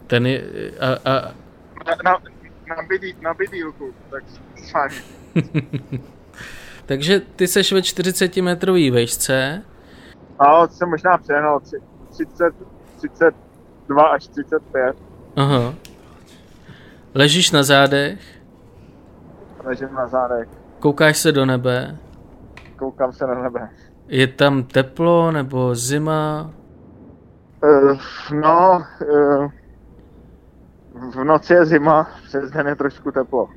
Ten je... A, a... Na, na, na, bydý, na bydýlku, tak fajn. Takže ty seš ve 40 metrový vejšce. No, jsem možná přehnal 30, 32 až 35. Aha. Ležíš na zádech? Ležím na zádech. Koukáš se do nebe? Koukám se na nebe. Je tam teplo nebo zima? Uh, no, uh, v noci je zima, přes den je trošku teplo.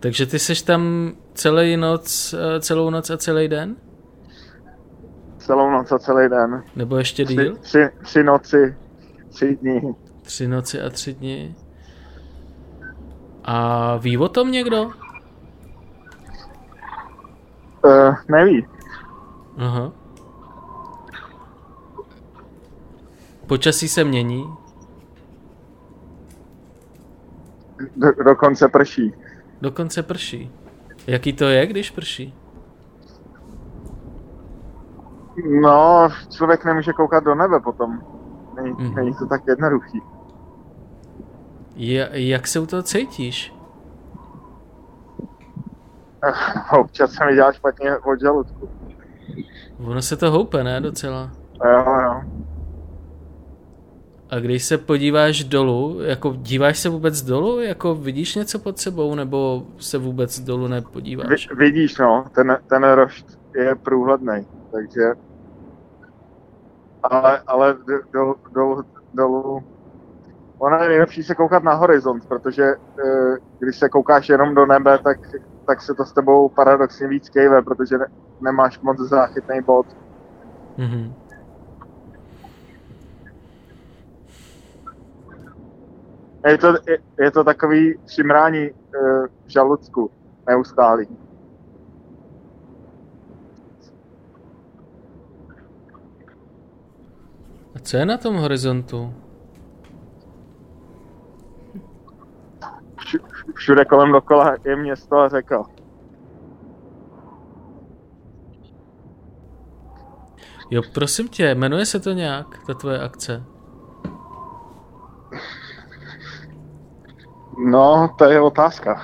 Takže ty jsi tam celý noc, eh, celou noc a celý den? Celou noc a celý den. Nebo ještě díl? Tři, tři, tři noci, tři dny. Tři noci a tři dny. A ví o tom někdo? Uh, neví. Aha. Počasí se mění? Do, dokonce prší. Dokonce prší. Jaký to je, když prší? No, člověk nemůže koukat do nebe potom. Není, mm-hmm. není to tak jednoduchý. Je, jak se u toho cítíš? Občas se mi dělá špatně od žaludku. Ono se to houpe, ne, docela? Jo, jo. A když se podíváš dolů, jako díváš se vůbec dolů, jako vidíš něco pod sebou, nebo se vůbec dolů nepodíváš? Vidíš, no, ten, ten rošt je průhledný, takže ale, ale dolů, dolů, dolů Ono je nejlepší se koukat na horizont, protože e, když se koukáš jenom do nebe, tak, tak se to s tebou paradoxně víc kejve, protože ne, nemáš moc záchytný bod. Mm-hmm. Je to, je, je to takový šimrání e, v žaludku neustálý. A co je na tom horizontu? všude kolem dokola je město a řeka. Jo, prosím tě, jmenuje se to nějak, ta tvoje akce? No, to je otázka.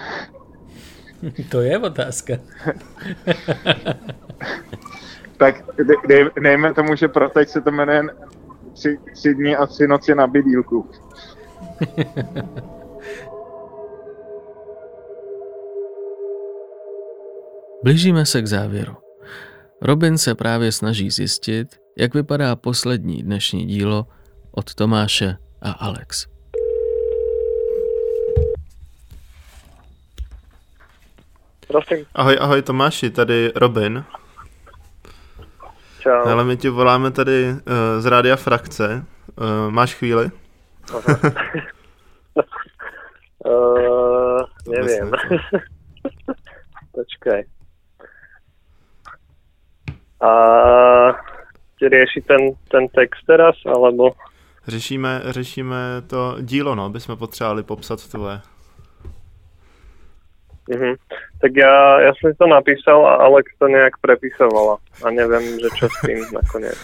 to je otázka. tak dej, dejme tomu, že pro teď se to jmenuje tři, tři dny a tři noci na bydílku. Blížíme se k závěru. Robin se právě snaží zjistit, jak vypadá poslední dnešní dílo od Tomáše a Alex. Prosím. Ahoj, ahoj Tomáši, tady Robin. Čau. Ale my ti voláme tady uh, z Rádia Frakce. Uh, máš chvíli? uh, nevím. Počkej. A rieši ten, ten text teraz, alebo? Řešíme, řešíme to dílo, no, bychom potřebovali popsat tvoje. Mhm. Tak já, já jsem to napísal a Alex to nějak prepisovala a nevím, že čo s tím nakonec.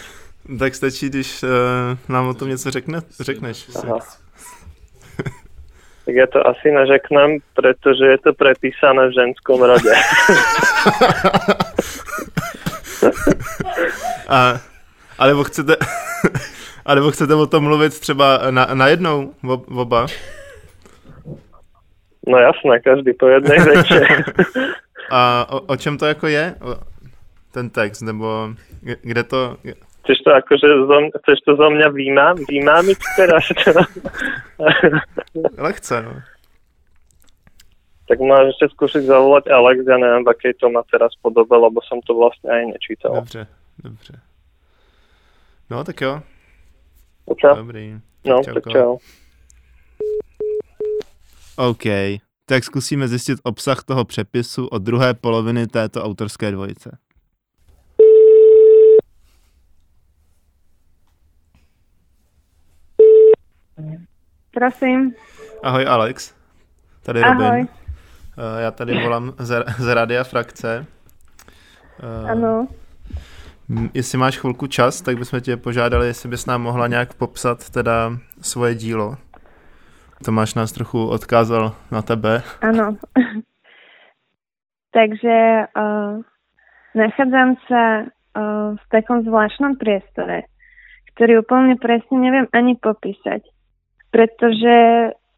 tak stačí, když uh, nám o tom něco řekne, řekneš. Aha. tak já to asi neřeknem, protože je to prepísané v ženskom rode. a, alebo chcete, alebo chcete o tom mluvit třeba na, na jednou, oba? No jasné, každý po jednej řeči. A o, o čem to jako je, ten text, nebo kde to... Chceš to akože zo, chceš to zo mňa výmám, výmámiť teraz? Lehce, no. Tak máš ešte skúsiť zavolať Alex, ja neviem, v akej to má teraz podobe, lebo som to vlastne aj nečítal. Dobře, dobře. No tak jo. Čau. Dobrý. No, tak čau. OK, tak zkusíme zjistit obsah toho přepisu od druhé poloviny této autorské dvojice. Prosím. Ahoj Alex, tady Ahoj. Robin. Eh, já tady volám z, z Radia Frakce. Eh, Ano. Jestli máš chvilku čas, tak bychom tě požádali, jestli bys nám mohla nějak popsat teda svoje dílo. Tomáš nás trochu odkázal na tebe. Áno. Takže uh, nachádzam sa uh, v takom zvláštnom priestore, ktorý úplne presne neviem ani popísať, pretože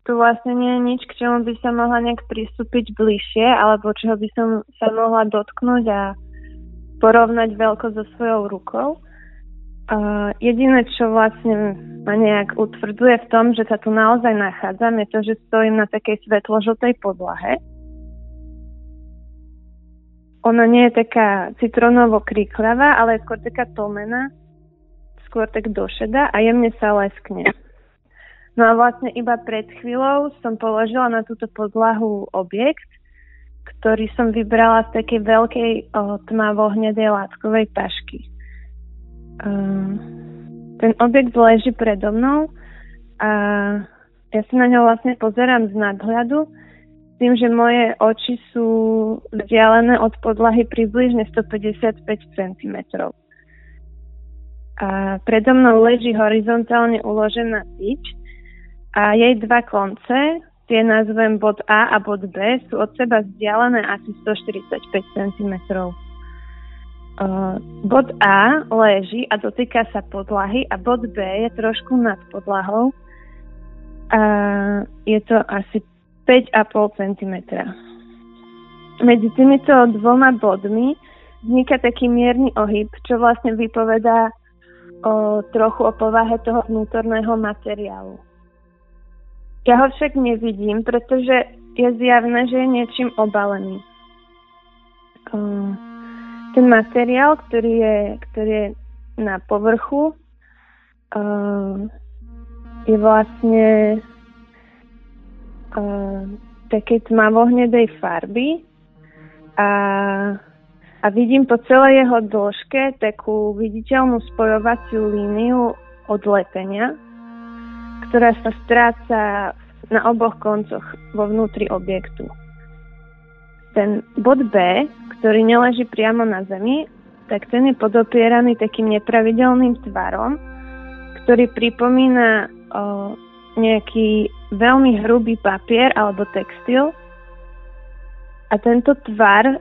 tu vlastne nie je nič, k čomu by sa mohla nejak pristúpiť bližšie, alebo čoho by som sa mohla dotknúť a porovnať veľko so svojou rukou. Jediné, čo vlastne ma nejak utvrdzuje v tom, že sa tu naozaj nachádzam, je to, že stojím na takej svetložltej podlahe. Ona nie je taká citronovo kríklavá, ale je skôr taká tomená, skôr tak došeda a jemne sa leskne. No a vlastne iba pred chvíľou som položila na túto podlahu objekt, ktorý som vybrala z takej veľkej tmavo-hnedej látkovej tašky. Uh, ten objekt leží predo mnou a ja sa na ňo vlastne pozerám z nadhľadu tým, že moje oči sú vzdialené od podlahy približne 155 cm. A predo mnou leží horizontálne uložená tyč a jej dva konce, tie nazvem bod A a bod B, sú od seba vzdialené asi 145 cm. Uh, bod A leží a dotýka sa podlahy a bod B je trošku nad podlahou a je to asi 5,5 cm. Medzi týmito dvoma bodmi vzniká taký mierny ohyb, čo vlastne vypovedá o, trochu o povahe toho vnútorného materiálu. Ja ho však nevidím, pretože je zjavné, že je niečím obalený. Uh, ten materiál, ktorý je, ktorý je na povrchu, uh, je vlastne uh, také tmavohnedej farby a, a vidím po celej jeho dĺžke takú viditeľnú spojovaciu líniu od lepenia, ktorá sa stráca na oboch koncoch vo vnútri objektu. Ten bod B, ktorý neleží priamo na zemi, tak ten je podopieraný takým nepravidelným tvarom, ktorý pripomína o, nejaký veľmi hrubý papier alebo textil. A tento tvar o,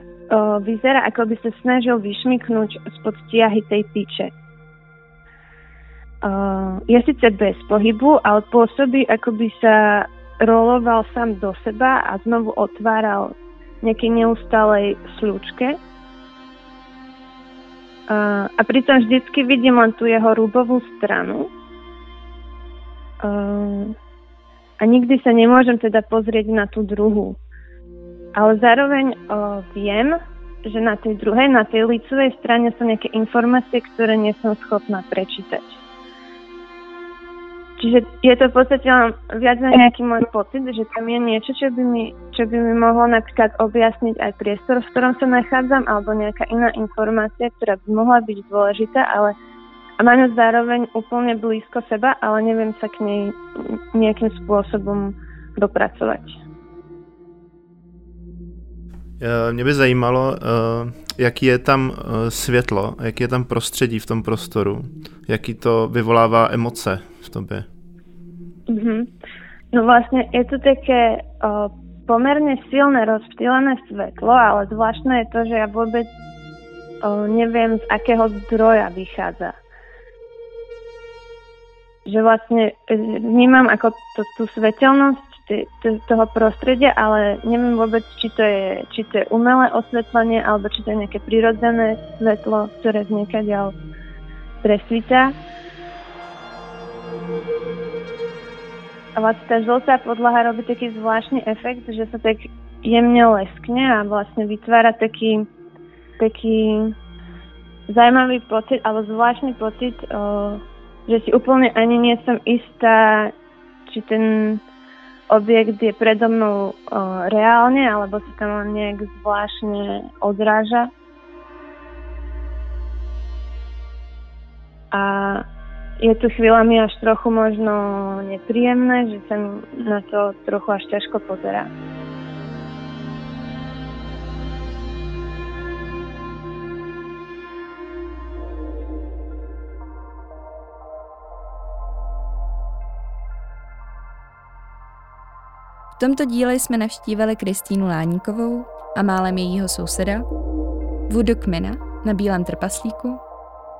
vyzerá, ako by sa snažil vyšmyknúť spod stiahy tej tyče. Uh, je síce bez pohybu, ale pôsobí, ako by sa roloval sám do seba a znovu otváral nejakej neustálej sľúčke. Uh, a pritom vždycky vidím len tú jeho rúbovú stranu. Uh, a nikdy sa nemôžem teda pozrieť na tú druhú. Ale zároveň uh, viem, že na tej druhej, na tej licovej strane sú nejaké informácie, ktoré nie som schopná prečítať. Čiže je to v podstate len viac na nejaký môj pocit, že tam je niečo, čo by, mi, čo by mi mohlo napríklad objasniť aj priestor, v ktorom sa nachádzam, alebo nejaká iná informácia, ktorá by mohla byť dôležitá, ale a mám ju zároveň úplne blízko seba, ale neviem sa k nej nejakým spôsobom dopracovať. Mě by zajímalo, eh, jaký je tam eh, světlo, jaký je tam prostředí v tom prostoru, jaký to vyvolává emoce v tobě. Mm-hmm. No vlastne je to také o, pomerne silné rozptýlené svetlo, ale zvláštne je to, že ja vôbec o, neviem, z akého zdroja vychádza. Že vlastne e, vnímam ako to, tú svetelnosť toho prostredia, ale neviem vôbec, či to, je, či to je umelé osvetlenie, alebo či to je nejaké prirodzené svetlo, ktoré z ďal presvíta. A vlastne tá žltá podlaha robí taký zvláštny efekt, že sa tak jemne leskne a vlastne vytvára taký, taký zaujímavý pocit, alebo zvláštny pocit, o, že si úplne ani nie som istá, či ten objekt je predo mnou o, reálne, alebo sa tam len nejak zvláštne odráža. A je to chvíľami až trochu možno nepríjemné, že sa na to trochu až ťažko pozerá. V tomto díle jsme navštívili Kristýnu Láníkovou a málem jejího souseda, Vudu Kmina na Bílém trpaslíku,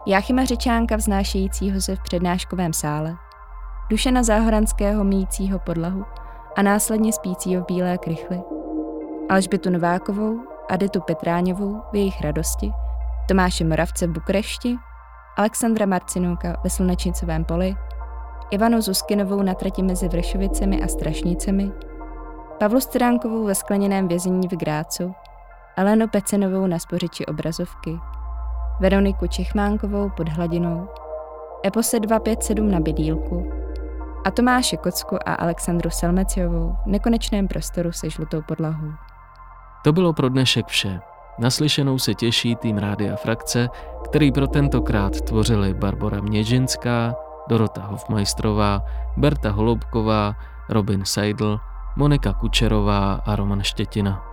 Jáchyma Řečánka vznášejícího se v přednáškovém sále, Dušena Záhoranského míjícího podlahu a následně spícího v bílé krychli, Alžbětu Novákovou, Adetu Petráňovou v jejich radosti, Tomáše Moravce v Bukurešti, Alexandra Marcinouka ve Slunečnicovém poli, Ivanu Zuskinovou na trati mezi Vršovicemi a Strašnicemi, Pavlu Stránkovou ve skleněném vězení v Grácu, Elenu Pecenovou na spořiči obrazovky, Veroniku Čechmánkovou pod hladinou, Epose 257 na bydílku a Tomáše Kocku a Alexandru Selmeciovou v nekonečném prostoru se žlutou podlahou. To bylo pro dnešek vše. Naslyšenou se těší tým Rádia Frakce, který pro tentokrát tvořili Barbara Měžinská, Dorota Hofmajstrová, Berta Holubková, Robin Seidl, Monika Kučerová a Roman Štětina.